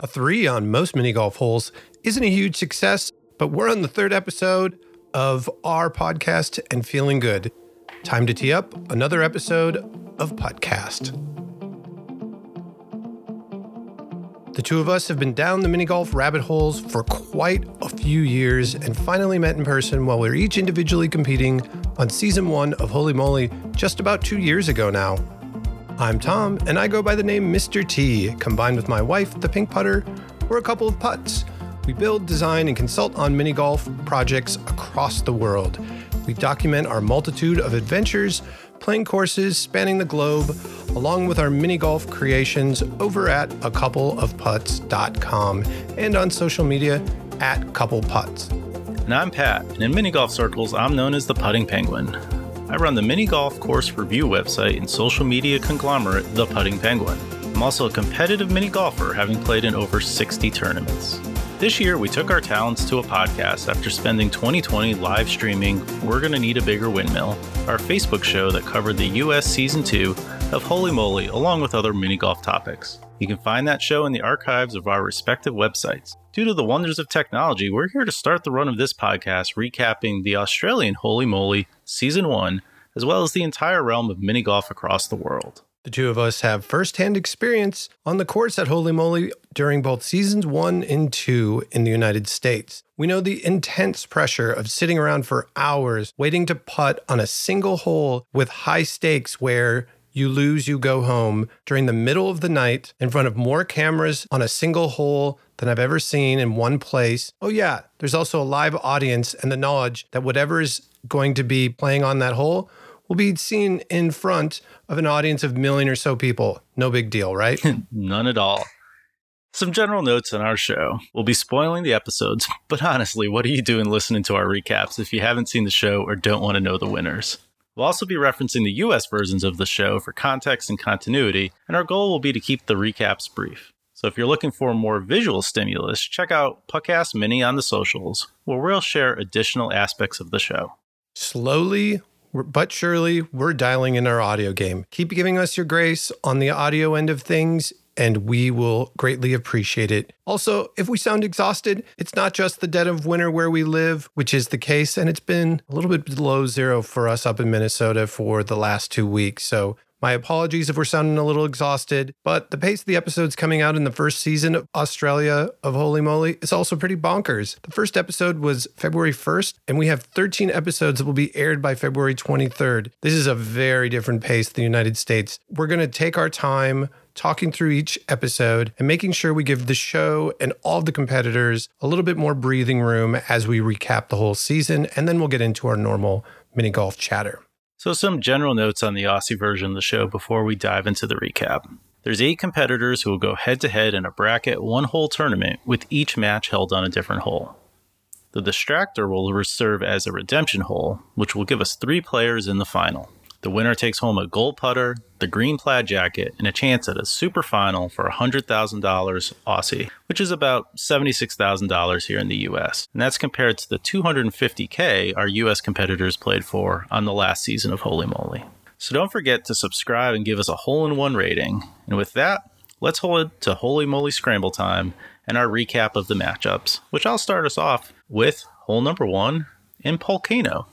A three on most mini golf holes isn't a huge success, but we're on the third episode of our podcast and feeling good. Time to tee up another episode of Podcast. The two of us have been down the mini golf rabbit holes for quite a few years and finally met in person while we are each individually competing on season one of Holy Moly just about two years ago now. I'm Tom, and I go by the name Mr. T. Combined with my wife, the Pink Putter, we're a couple of putts. We build, design, and consult on mini golf projects across the world. We document our multitude of adventures, playing courses spanning the globe, along with our mini golf creations over at a couple of putts.com and on social media at couple putts. And I'm Pat, and in mini golf circles, I'm known as the Putting Penguin. I run the mini golf course review website and social media conglomerate, The Putting Penguin. I'm also a competitive mini golfer, having played in over 60 tournaments. This year, we took our talents to a podcast after spending 2020 live streaming We're Gonna Need a Bigger Windmill, our Facebook show that covered the US Season 2 of Holy Moly, along with other mini golf topics. You can find that show in the archives of our respective websites. Due to the wonders of technology, we're here to start the run of this podcast recapping the Australian Holy Moly Season 1, as well as the entire realm of mini golf across the world. The two of us have firsthand experience on the course at Holy Moly during both seasons one and two in the United States. We know the intense pressure of sitting around for hours waiting to putt on a single hole with high stakes where you lose, you go home during the middle of the night in front of more cameras on a single hole than I've ever seen in one place. Oh, yeah, there's also a live audience and the knowledge that whatever is going to be playing on that hole will be seen in front of an audience of million or so people. No big deal, right? None at all. Some general notes on our show. We'll be spoiling the episodes, but honestly, what are you doing listening to our recaps if you haven't seen the show or don't want to know the winners? We'll also be referencing the US versions of the show for context and continuity, and our goal will be to keep the recaps brief. So if you're looking for more visual stimulus, check out Puckcast Mini on the socials, where we'll share additional aspects of the show. Slowly but surely, we're dialing in our audio game. Keep giving us your grace on the audio end of things, and we will greatly appreciate it. Also, if we sound exhausted, it's not just the dead of winter where we live, which is the case, and it's been a little bit below zero for us up in Minnesota for the last two weeks. So my apologies if we're sounding a little exhausted, but the pace of the episodes coming out in the first season of Australia of Holy Moly is also pretty bonkers. The first episode was February 1st, and we have 13 episodes that will be aired by February 23rd. This is a very different pace than the United States. We're going to take our time talking through each episode and making sure we give the show and all the competitors a little bit more breathing room as we recap the whole season, and then we'll get into our normal mini golf chatter. So, some general notes on the Aussie version of the show before we dive into the recap. There's eight competitors who will go head to head in a bracket one hole tournament, with each match held on a different hole. The Distractor will serve as a redemption hole, which will give us three players in the final. The winner takes home a gold putter, the green plaid jacket, and a chance at a super final for $100,000 Aussie, which is about $76,000 here in the US. And that's compared to the 250K our US competitors played for on the last season of Holy Moly. So don't forget to subscribe and give us a hole in one rating. And with that, let's hold it to Holy Moly Scramble time and our recap of the matchups, which I'll start us off with hole number one in Polcano.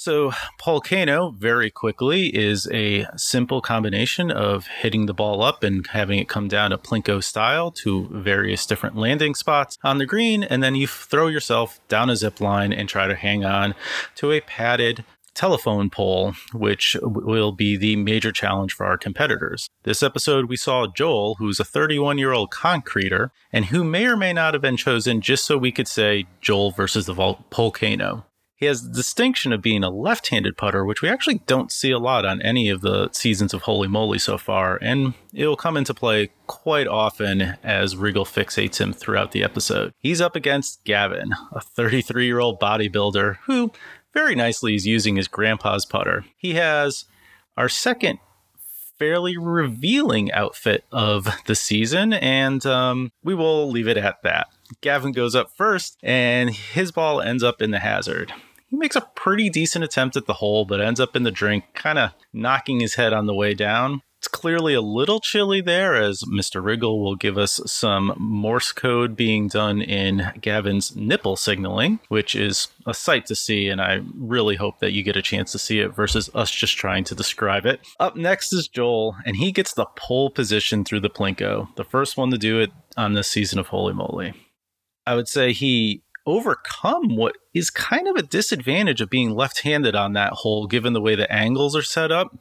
So, Polcano, very quickly, is a simple combination of hitting the ball up and having it come down a Plinko style to various different landing spots on the green, and then you throw yourself down a zip line and try to hang on to a padded telephone pole, which will be the major challenge for our competitors. This episode, we saw Joel, who's a 31 year old concreter, and who may or may not have been chosen just so we could say Joel versus the volcano. He has the distinction of being a left handed putter, which we actually don't see a lot on any of the seasons of Holy Moly so far, and it'll come into play quite often as Riggle fixates him throughout the episode. He's up against Gavin, a 33 year old bodybuilder who very nicely is using his grandpa's putter. He has our second fairly revealing outfit of the season, and um, we will leave it at that. Gavin goes up first, and his ball ends up in the hazard. He makes a pretty decent attempt at the hole, but ends up in the drink, kind of knocking his head on the way down. It's clearly a little chilly there, as Mr. Riggle will give us some Morse code being done in Gavin's nipple signaling, which is a sight to see, and I really hope that you get a chance to see it versus us just trying to describe it. Up next is Joel, and he gets the pole position through the Plinko, the first one to do it on this season of Holy Moly. I would say he overcome what is kind of a disadvantage of being left-handed on that hole given the way the angles are set up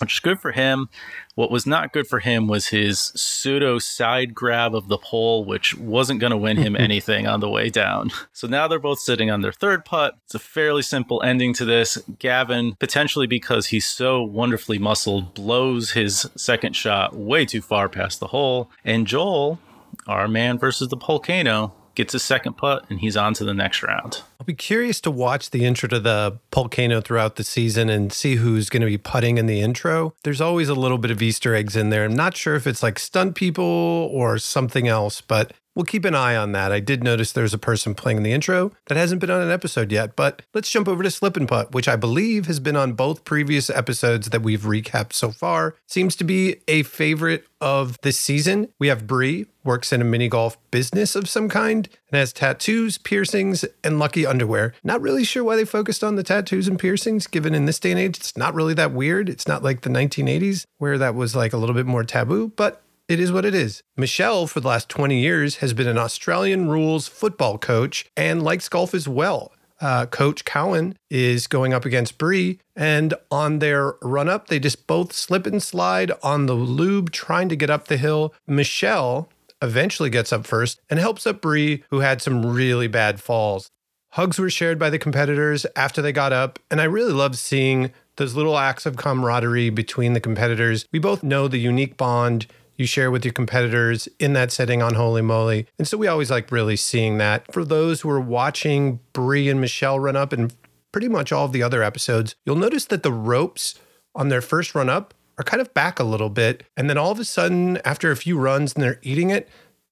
which is good for him. What was not good for him was his pseudo side grab of the pole, which wasn't going to win him anything on the way down. So now they're both sitting on their third putt. It's a fairly simple ending to this. Gavin, potentially because he's so wonderfully muscled, blows his second shot way too far past the hole. And Joel, our man versus the volcano, gets his second putt, and he's on to the next round. I'll be curious to watch the intro to the volcano throughout the season and see who's going to be putting in the intro. There's always a little bit of Easter eggs in there. I'm not sure if it's like stunt people or something else, but We'll keep an eye on that. I did notice there's a person playing in the intro that hasn't been on an episode yet, but let's jump over to Slip and Putt, which I believe has been on both previous episodes that we've recapped so far. Seems to be a favorite of this season. We have Bree, works in a mini golf business of some kind, and has tattoos, piercings, and lucky underwear. Not really sure why they focused on the tattoos and piercings, given in this day and age, it's not really that weird. It's not like the 1980s where that was like a little bit more taboo, but it is what it is. Michelle, for the last 20 years, has been an Australian rules football coach and likes golf as well. Uh, coach Cowan is going up against Bree, and on their run up, they just both slip and slide on the lube trying to get up the hill. Michelle eventually gets up first and helps up Bree, who had some really bad falls. Hugs were shared by the competitors after they got up, and I really love seeing those little acts of camaraderie between the competitors. We both know the unique bond you share with your competitors in that setting on Holy Moly. And so we always like really seeing that. For those who are watching Bree and Michelle run up and pretty much all of the other episodes, you'll notice that the ropes on their first run up are kind of back a little bit. And then all of a sudden, after a few runs and they're eating it,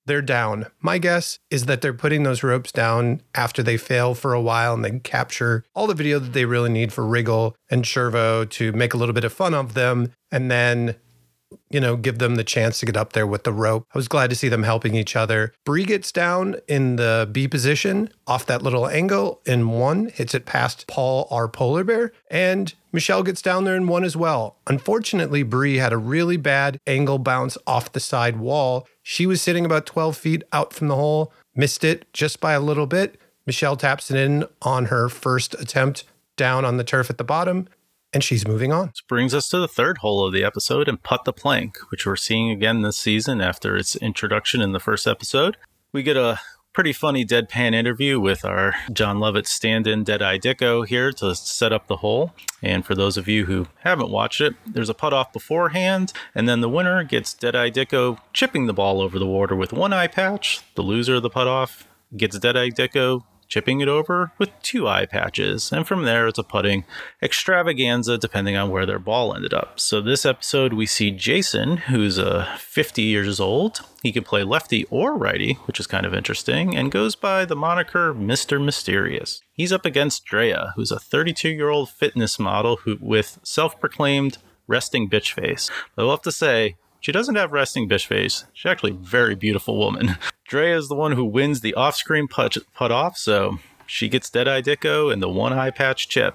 they're down. My guess is that they're putting those ropes down after they fail for a while and they capture all the video that they really need for Riggle and Shervo to make a little bit of fun of them. And then you know, give them the chance to get up there with the rope. I was glad to see them helping each other. Bree gets down in the B position off that little angle in one, hits it past Paul, our polar bear, and Michelle gets down there in one as well. Unfortunately, Bree had a really bad angle bounce off the side wall. She was sitting about 12 feet out from the hole, missed it just by a little bit. Michelle taps it in on her first attempt down on the turf at the bottom and she's moving on. This brings us to the third hole of the episode and Putt the Plank, which we're seeing again this season after its introduction in the first episode. We get a pretty funny deadpan interview with our John Lovett stand in Deadeye Dicko here to set up the hole. And for those of you who haven't watched it, there's a putt off beforehand, and then the winner gets Deadeye Dicko chipping the ball over the water with one eye patch. The loser of the putt off gets Deadeye Dicko chipping it over with two eye patches, and from there it's a putting extravaganza depending on where their ball ended up. So this episode we see Jason, who's uh, 50 years old. He can play lefty or righty, which is kind of interesting, and goes by the moniker Mr. Mysterious. He's up against Drea, who's a 32 year old fitness model who with self proclaimed resting bitch face. But I'll have to say, she doesn't have resting bitch face. She's actually a very beautiful woman. Drea is the one who wins the off-screen putt, putt off, so she gets Deadeye Dicko and the one eye patch chip.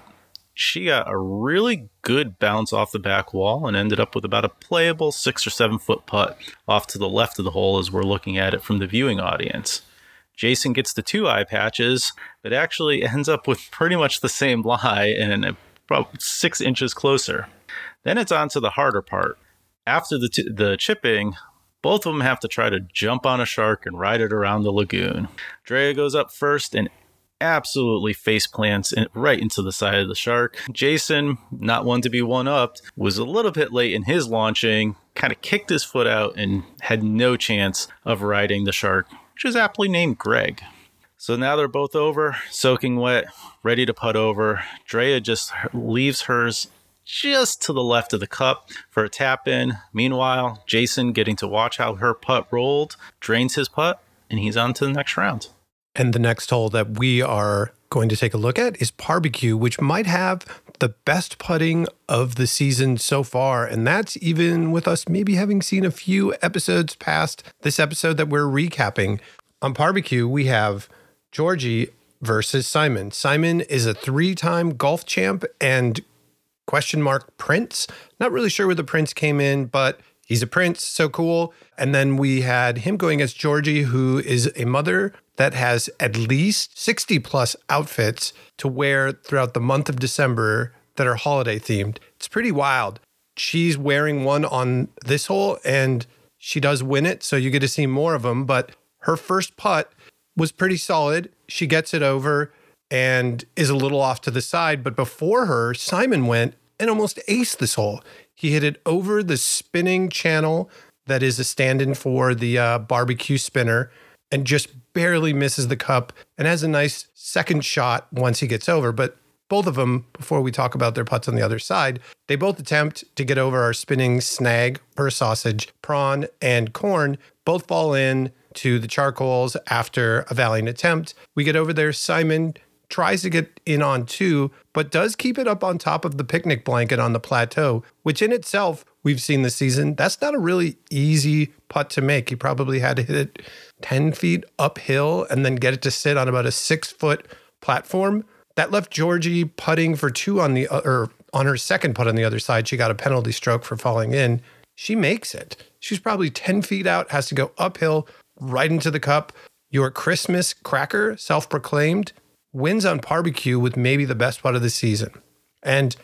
She got a really good bounce off the back wall and ended up with about a playable six or seven foot putt off to the left of the hole as we're looking at it from the viewing audience. Jason gets the two eye patches, but actually ends up with pretty much the same lie and about six inches closer. Then it's on to the harder part. After the, t- the chipping, both of them have to try to jump on a shark and ride it around the lagoon. Drea goes up first and absolutely face plants in, right into the side of the shark. Jason, not one to be one upped, was a little bit late in his launching, kind of kicked his foot out and had no chance of riding the shark, which is aptly named Greg. So now they're both over, soaking wet, ready to putt over. Drea just leaves hers just to the left of the cup for a tap in. Meanwhile, Jason getting to watch how her putt rolled, drains his putt, and he's on to the next round. And the next hole that we are going to take a look at is Barbecue, which might have the best putting of the season so far. And that's even with us maybe having seen a few episodes past this episode that we're recapping. On Barbecue, we have Georgie versus Simon. Simon is a three time golf champ and question mark prince. Not really sure where the prince came in, but he's a prince, so cool. And then we had him going as Georgie, who is a mother that has at least 60 plus outfits to wear throughout the month of December that are holiday themed. It's pretty wild. She's wearing one on this hole and she does win it, so you get to see more of them. But her first putt was pretty solid. She gets it over and is a little off to the side. But before her, Simon went and almost aced this hole. He hit it over the spinning channel that is a stand in for the uh, barbecue spinner and just barely misses the cup and has a nice second shot once he gets over. But both of them, before we talk about their putts on the other side, they both attempt to get over our spinning snag per sausage, prawn, and corn. Both fall in to the charcoals after a valiant attempt. We get over there. Simon tries to get in on two, but does keep it up on top of the picnic blanket on the plateau, which in itself, we've seen this season, that's not a really easy putt to make. He probably had to hit it 10 feet uphill and then get it to sit on about a six foot platform. That left Georgie putting for two on the or on her second putt on the other side. She got a penalty stroke for falling in. She makes it. She's probably 10 feet out, has to go uphill right into the cup. Your Christmas cracker, self proclaimed, wins on barbecue with maybe the best putt of the season. And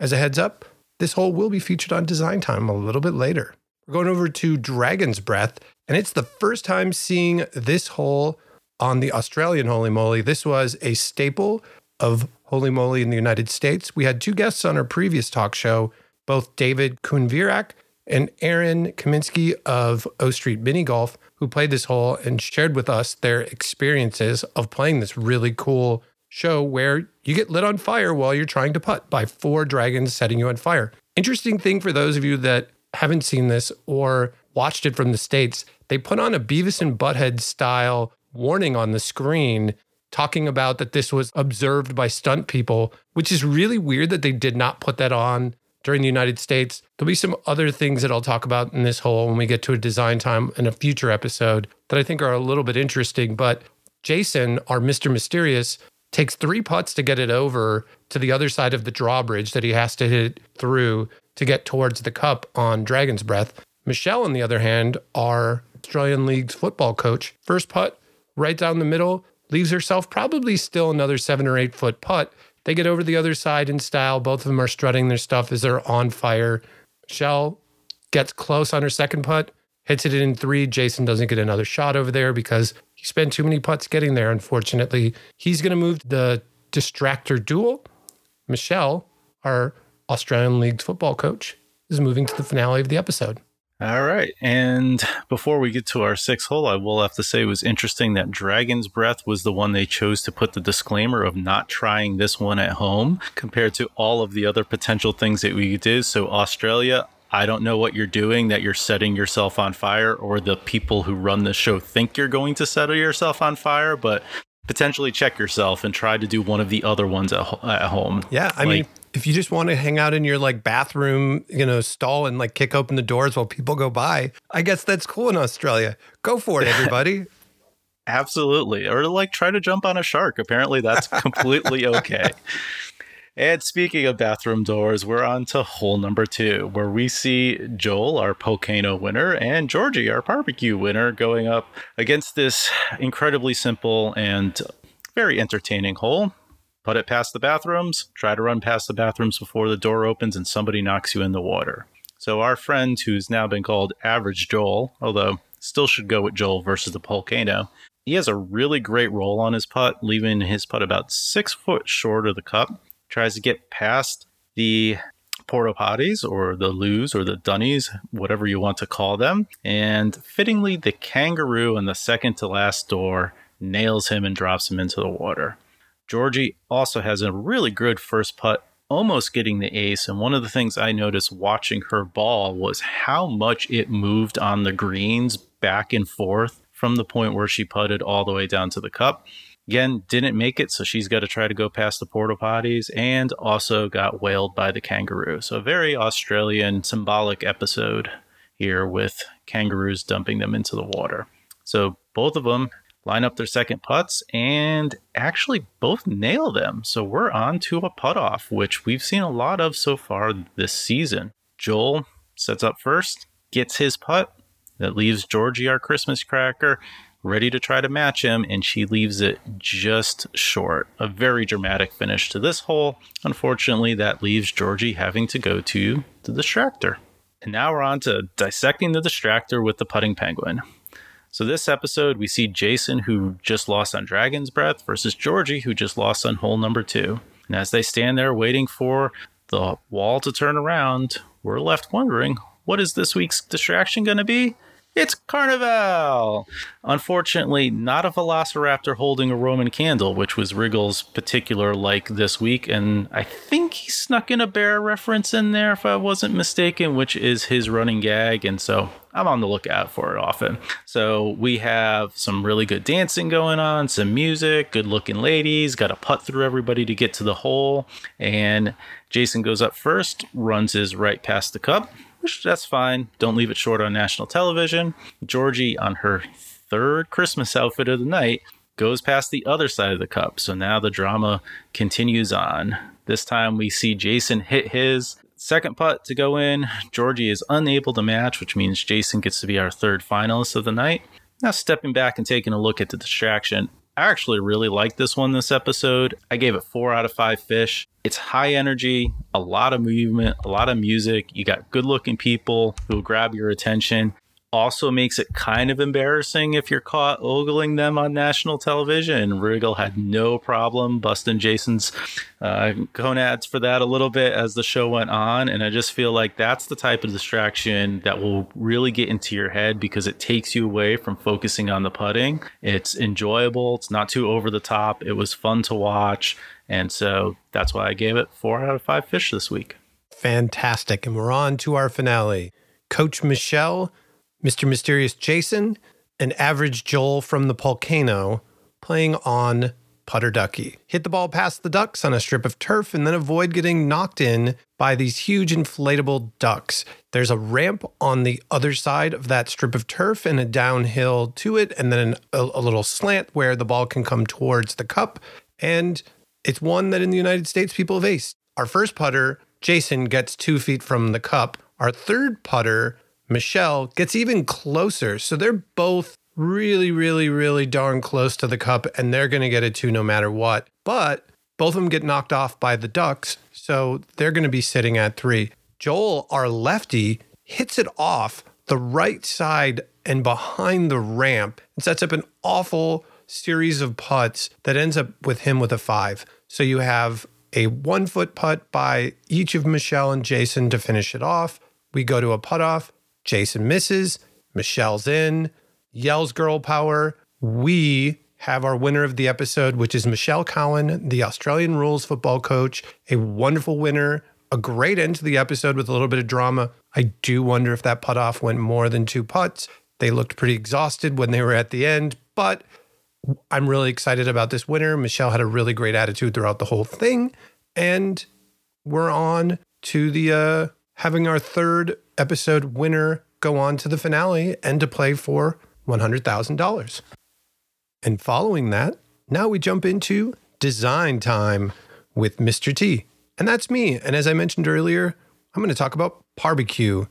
as a heads up, this hole will be featured on Design Time a little bit later. We're going over to Dragon's Breath, and it's the first time seeing this hole on the Australian Holy Moly. This was a staple of Holy Moly in the United States. We had two guests on our previous talk show, both David Kunvirak and Aaron Kaminsky of O Street Mini Golf, who played this hole and shared with us their experiences of playing this really cool show where you get lit on fire while you're trying to putt by four dragons setting you on fire. Interesting thing for those of you that haven't seen this or watched it from the States, they put on a Beavis and Butthead style warning on the screen talking about that this was observed by stunt people, which is really weird that they did not put that on during the United States. There'll be some other things that I'll talk about in this hole when we get to a design time in a future episode that I think are a little bit interesting. But Jason, our Mr. Mysterious, takes three putts to get it over to the other side of the drawbridge that he has to hit through to get towards the cup on Dragon's Breath. Michelle, on the other hand, our Australian League's football coach, first putt right down the middle, leaves herself probably still another seven or eight foot putt they get over to the other side in style. Both of them are strutting their stuff as they're on fire. Shell gets close on her second putt, hits it in three. Jason doesn't get another shot over there because he spent too many putts getting there, unfortunately. He's going to move the distractor duel. Michelle, our Australian League football coach, is moving to the finale of the episode. All right. And before we get to our sixth hole, I will have to say it was interesting that Dragon's Breath was the one they chose to put the disclaimer of not trying this one at home compared to all of the other potential things that we did. So, Australia, I don't know what you're doing that you're setting yourself on fire, or the people who run the show think you're going to set yourself on fire, but potentially check yourself and try to do one of the other ones at, at home. Yeah. I like, mean, if you just want to hang out in your like bathroom, you know, stall and like kick open the doors while people go by, I guess that's cool in Australia. Go for it, everybody. Absolutely. Or like try to jump on a shark. Apparently that's completely okay. And speaking of bathroom doors, we're on to hole number two, where we see Joel, our Volcano winner, and Georgie, our barbecue winner, going up against this incredibly simple and very entertaining hole put it past the bathrooms, try to run past the bathrooms before the door opens and somebody knocks you in the water. So our friend, who's now been called Average Joel, although still should go with Joel versus the Volcano, he has a really great roll on his putt, leaving his putt about six foot short of the cup. Tries to get past the porta potties or the loos or the dunnies, whatever you want to call them. And fittingly, the kangaroo in the second to last door nails him and drops him into the water. Georgie also has a really good first putt, almost getting the ace. And one of the things I noticed watching her ball was how much it moved on the greens back and forth from the point where she putted all the way down to the cup. Again, didn't make it, so she's got to try to go past the porta potties and also got whaled by the kangaroo. So, very Australian symbolic episode here with kangaroos dumping them into the water. So, both of them line up their second putts and actually both nail them. So, we're on to a putt off, which we've seen a lot of so far this season. Joel sets up first, gets his putt. That leaves Georgie, our Christmas cracker, ready to try to match him, and she leaves it just short. A very dramatic finish to this hole. Unfortunately, that leaves Georgie having to go to the distractor. And now we're on to dissecting the distractor with the putting penguin. So, this episode, we see Jason, who just lost on Dragon's Breath, versus Georgie, who just lost on hole number two. And as they stand there waiting for the wall to turn around, we're left wondering what is this week's distraction going to be? It's Carnival! Unfortunately, not a Velociraptor holding a Roman candle, which was Riggle's particular like this week. And I think he snuck in a bear reference in there, if I wasn't mistaken, which is his running gag. And so I'm on the lookout for it often. So we have some really good dancing going on, some music, good looking ladies, got to putt through everybody to get to the hole. And Jason goes up first, runs his right past the cup, which that's fine. Don't leave it short on national television. Georgie, on her third Christmas outfit of the night, goes past the other side of the cup. So now the drama continues on. This time we see Jason hit his second putt to go in. Georgie is unable to match, which means Jason gets to be our third finalist of the night. Now, stepping back and taking a look at the distraction, I actually really like this one this episode. I gave it four out of five fish. It's high energy, a lot of movement, a lot of music. You got good looking people who grab your attention. Also makes it kind of embarrassing if you're caught ogling them on national television. Riggle had no problem busting Jason's uh, gonads for that a little bit as the show went on. And I just feel like that's the type of distraction that will really get into your head because it takes you away from focusing on the putting. It's enjoyable, it's not too over the top, it was fun to watch. And so that's why I gave it four out of five fish this week. Fantastic. And we're on to our finale. Coach Michelle, Mr. Mysterious Jason, and Average Joel from the Volcano playing on putter ducky. Hit the ball past the ducks on a strip of turf and then avoid getting knocked in by these huge inflatable ducks. There's a ramp on the other side of that strip of turf and a downhill to it, and then a, a little slant where the ball can come towards the cup. And it's one that in the United States people have aced. Our first putter, Jason, gets two feet from the cup. Our third putter, Michelle, gets even closer. So they're both really, really, really darn close to the cup, and they're going to get a two no matter what. But both of them get knocked off by the Ducks, so they're going to be sitting at three. Joel, our lefty, hits it off the right side and behind the ramp and sets up an awful series of putts that ends up with him with a five. So you have a one foot putt by each of Michelle and Jason to finish it off. We go to a putt off. Jason misses. Michelle's in. Yells girl power. We have our winner of the episode, which is Michelle Cowan, the Australian rules football coach, a wonderful winner, a great end to the episode with a little bit of drama. I do wonder if that putt off went more than two putts. They looked pretty exhausted when they were at the end, but I'm really excited about this winner. Michelle had a really great attitude throughout the whole thing. And we're on to the uh, having our third episode winner go on to the finale and to play for $100,000. And following that, now we jump into design time with Mr. T. And that's me. And as I mentioned earlier, I'm going to talk about barbecue.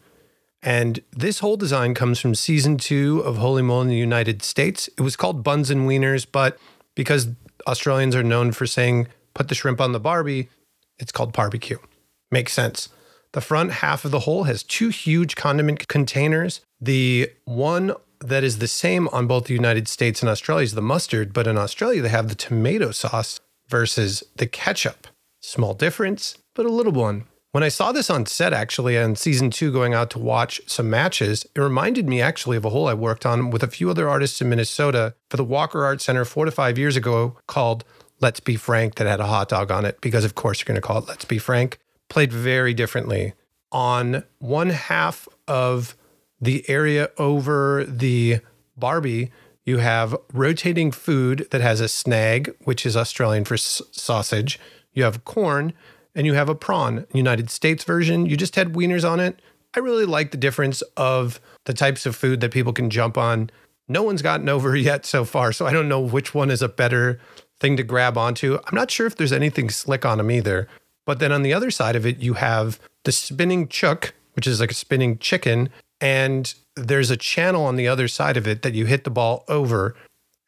And this whole design comes from season two of Holy Moly in the United States. It was called Buns and Wieners, but because Australians are known for saying put the shrimp on the Barbie, it's called barbecue. Makes sense. The front half of the hole has two huge condiment containers. The one that is the same on both the United States and Australia is the mustard, but in Australia they have the tomato sauce versus the ketchup. Small difference, but a little one. When I saw this on set, actually, on season two, going out to watch some matches, it reminded me actually of a hole I worked on with a few other artists in Minnesota for the Walker Art Center four to five years ago called Let's Be Frank, that had a hot dog on it, because of course you're going to call it Let's Be Frank. Played very differently. On one half of the area over the Barbie, You have rotating food that has a snag, which is Australian for s- sausage. You have corn, and you have a prawn. United States version, you just had wieners on it. I really like the difference of the types of food that people can jump on. No one's gotten over yet so far, so I don't know which one is a better thing to grab onto. I'm not sure if there's anything slick on them either. But then on the other side of it, you have the spinning chook, which is like a spinning chicken, and there's a channel on the other side of it that you hit the ball over.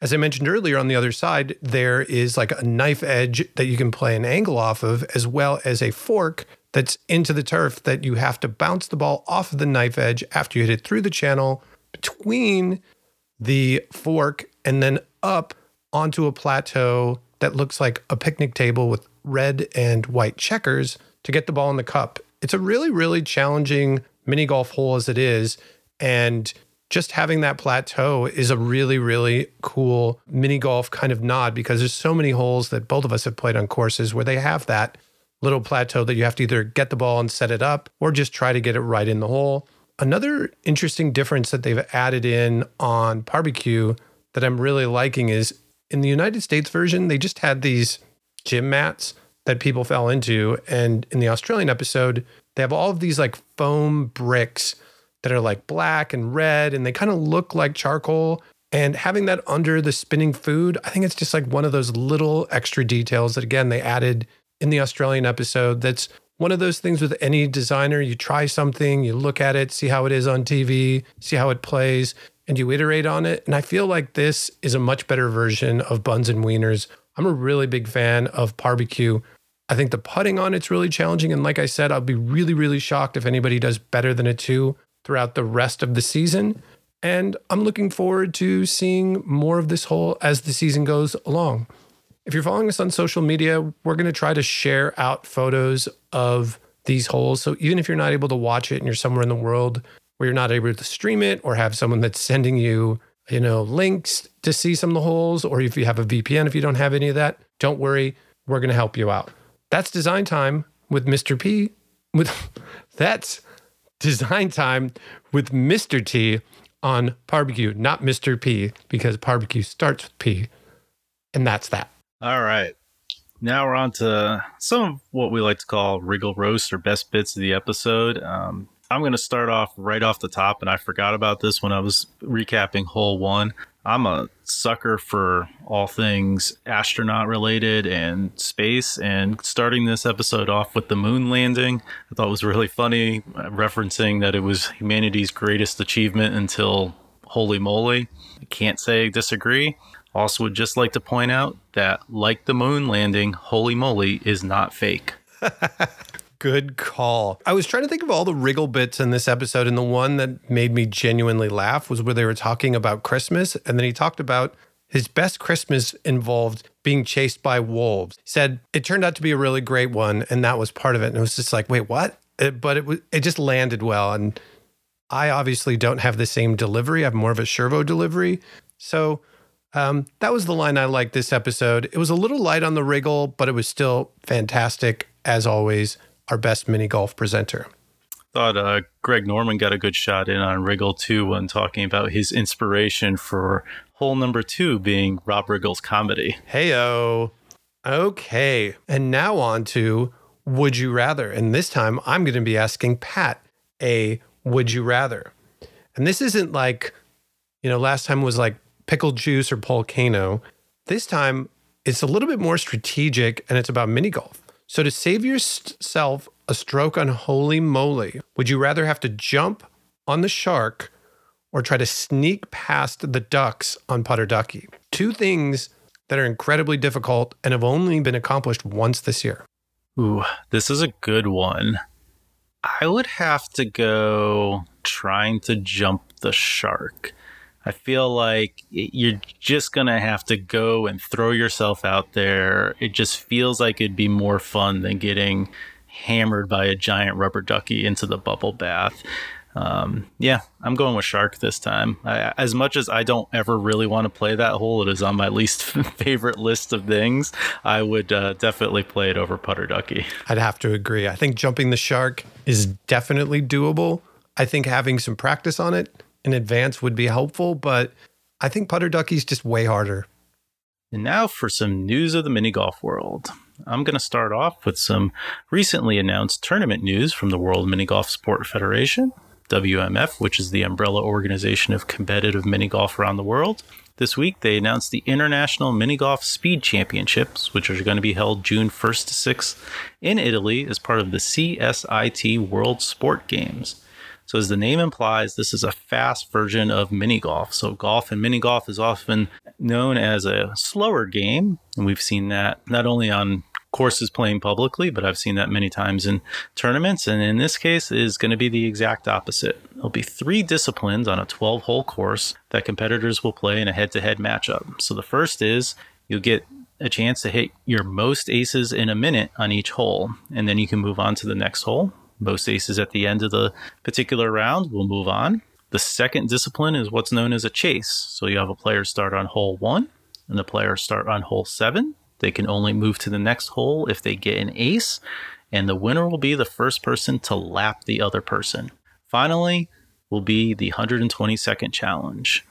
As I mentioned earlier, on the other side, there is like a knife edge that you can play an angle off of, as well as a fork that's into the turf that you have to bounce the ball off of the knife edge after you hit it through the channel between the fork and then up onto a plateau that looks like a picnic table with red and white checkers to get the ball in the cup. It's a really, really challenging mini golf hole as it is. And just having that plateau is a really, really cool mini golf kind of nod because there's so many holes that both of us have played on courses where they have that little plateau that you have to either get the ball and set it up or just try to get it right in the hole. Another interesting difference that they've added in on barbecue that I'm really liking is in the United States version, they just had these gym mats that people fell into. And in the Australian episode, they have all of these like foam bricks that are like black and red and they kind of look like charcoal. And having that under the spinning food, I think it's just like one of those little extra details that, again, they added in the Australian episode. That's one of those things with any designer. You try something, you look at it, see how it is on TV, see how it plays, and you iterate on it. And I feel like this is a much better version of Buns and Wieners. I'm a really big fan of barbecue. I think the putting on it's really challenging. And like I said, I'll be really, really shocked if anybody does better than a two throughout the rest of the season. And I'm looking forward to seeing more of this hole as the season goes along. If you're following us on social media, we're going to try to share out photos of these holes. So even if you're not able to watch it and you're somewhere in the world where you're not able to stream it or have someone that's sending you, you know, links to see some of the holes, or if you have a VPN, if you don't have any of that, don't worry, we're going to help you out. That's design time with Mr. P. With that's design time with Mr. T on barbecue, not Mr. P, because barbecue starts with P. And that's that. All right. Now we're on to some of what we like to call Riggle Roast or best bits of the episode. Um, I'm going to start off right off the top, and I forgot about this when I was recapping hole one. I'm a sucker for all things astronaut related and space. And starting this episode off with the moon landing, I thought was really funny, uh, referencing that it was humanity's greatest achievement until holy moly. I can't say disagree. Also, would just like to point out that, like the moon landing, holy moly is not fake. Good call. I was trying to think of all the Riggle bits in this episode, and the one that made me genuinely laugh was where they were talking about Christmas. And then he talked about his best Christmas involved being chased by wolves. He said it turned out to be a really great one, and that was part of it. And it was just like, wait, what? It, but it was it just landed well. And I obviously don't have the same delivery. I have more of a Shervo delivery. So um, that was the line I liked this episode. It was a little light on the Riggle, but it was still fantastic as always our best mini golf presenter. Thought uh, Greg Norman got a good shot in on Riggle too when talking about his inspiration for hole number two being Rob Riggle's comedy. Heyo. Okay. And now on to Would You Rather. And this time I'm going to be asking Pat a Would You Rather. And this isn't like, you know, last time was like pickle juice or volcano. This time it's a little bit more strategic and it's about mini golf. So, to save yourself a stroke on holy moly, would you rather have to jump on the shark or try to sneak past the ducks on putter ducky? Two things that are incredibly difficult and have only been accomplished once this year. Ooh, this is a good one. I would have to go trying to jump the shark. I feel like you're just going to have to go and throw yourself out there. It just feels like it'd be more fun than getting hammered by a giant rubber ducky into the bubble bath. Um, yeah, I'm going with Shark this time. I, as much as I don't ever really want to play that hole, it is on my least favorite list of things. I would uh, definitely play it over Putter Ducky. I'd have to agree. I think jumping the shark is definitely doable. I think having some practice on it in advance would be helpful, but I think putter ducky's just way harder. And now for some news of the mini golf world. I'm going to start off with some recently announced tournament news from the World Mini Golf Sport Federation, WMF, which is the umbrella organization of competitive mini golf around the world. This week, they announced the International Mini Golf Speed Championships, which are going to be held June 1st to 6th in Italy as part of the CSIT World Sport Games. So, as the name implies, this is a fast version of mini golf. So, golf and mini golf is often known as a slower game. And we've seen that not only on courses playing publicly, but I've seen that many times in tournaments. And in this case, is going to be the exact opposite. There'll be three disciplines on a 12 hole course that competitors will play in a head to head matchup. So, the first is you'll get a chance to hit your most aces in a minute on each hole, and then you can move on to the next hole most aces at the end of the particular round. We'll move on. The second discipline is what's known as a chase. So you have a player start on hole one and the player start on hole seven. They can only move to the next hole if they get an ace, and the winner will be the first person to lap the other person. Finally, will be the 120 second challenge.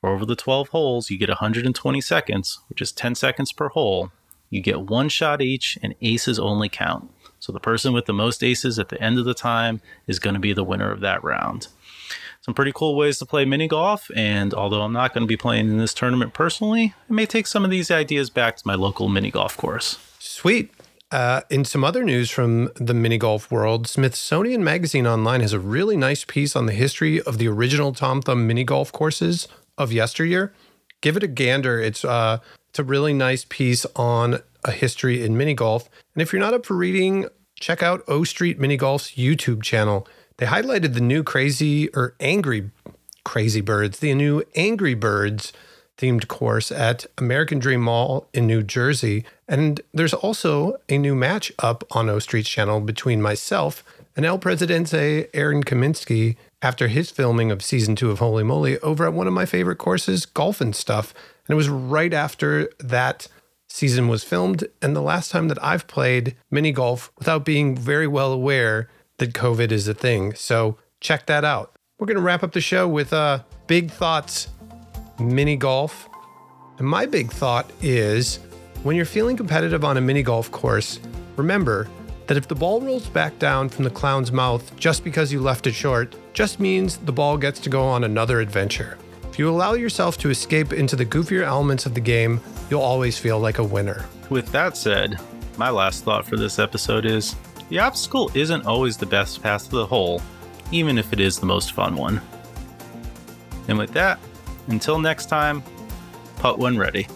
For over the 12 holes, you get 120 seconds, which is 10 seconds per hole. You get one shot each, and aces only count. So the person with the most aces at the end of the time is going to be the winner of that round. Some pretty cool ways to play mini golf, and although I'm not going to be playing in this tournament personally, I may take some of these ideas back to my local mini golf course. Sweet. Uh, in some other news from the mini golf world, Smithsonian Magazine Online has a really nice piece on the history of the original Tom Thumb mini golf courses of yesteryear. Give it a gander. It's uh, it's a really nice piece on a history in mini golf. And if you're not up for reading, check out O Street Mini Golf's YouTube channel. They highlighted the new crazy or angry crazy birds, the new Angry Birds themed course at American Dream Mall in New Jersey. And there's also a new match up on O Street's channel between myself and El Presidente Aaron Kaminsky after his filming of season two of Holy Moly over at one of my favorite courses, Golf and Stuff. And it was right after that season was filmed and the last time that I've played mini golf without being very well aware that COVID is a thing. So check that out. We're going to wrap up the show with uh, big thoughts mini golf. And my big thought is when you're feeling competitive on a mini golf course, remember that if the ball rolls back down from the clown's mouth just because you left it short, just means the ball gets to go on another adventure. If you allow yourself to escape into the goofier elements of the game, you'll always feel like a winner. With that said, my last thought for this episode is the obstacle isn't always the best path to the hole, even if it is the most fun one. And with that, until next time, putt when ready.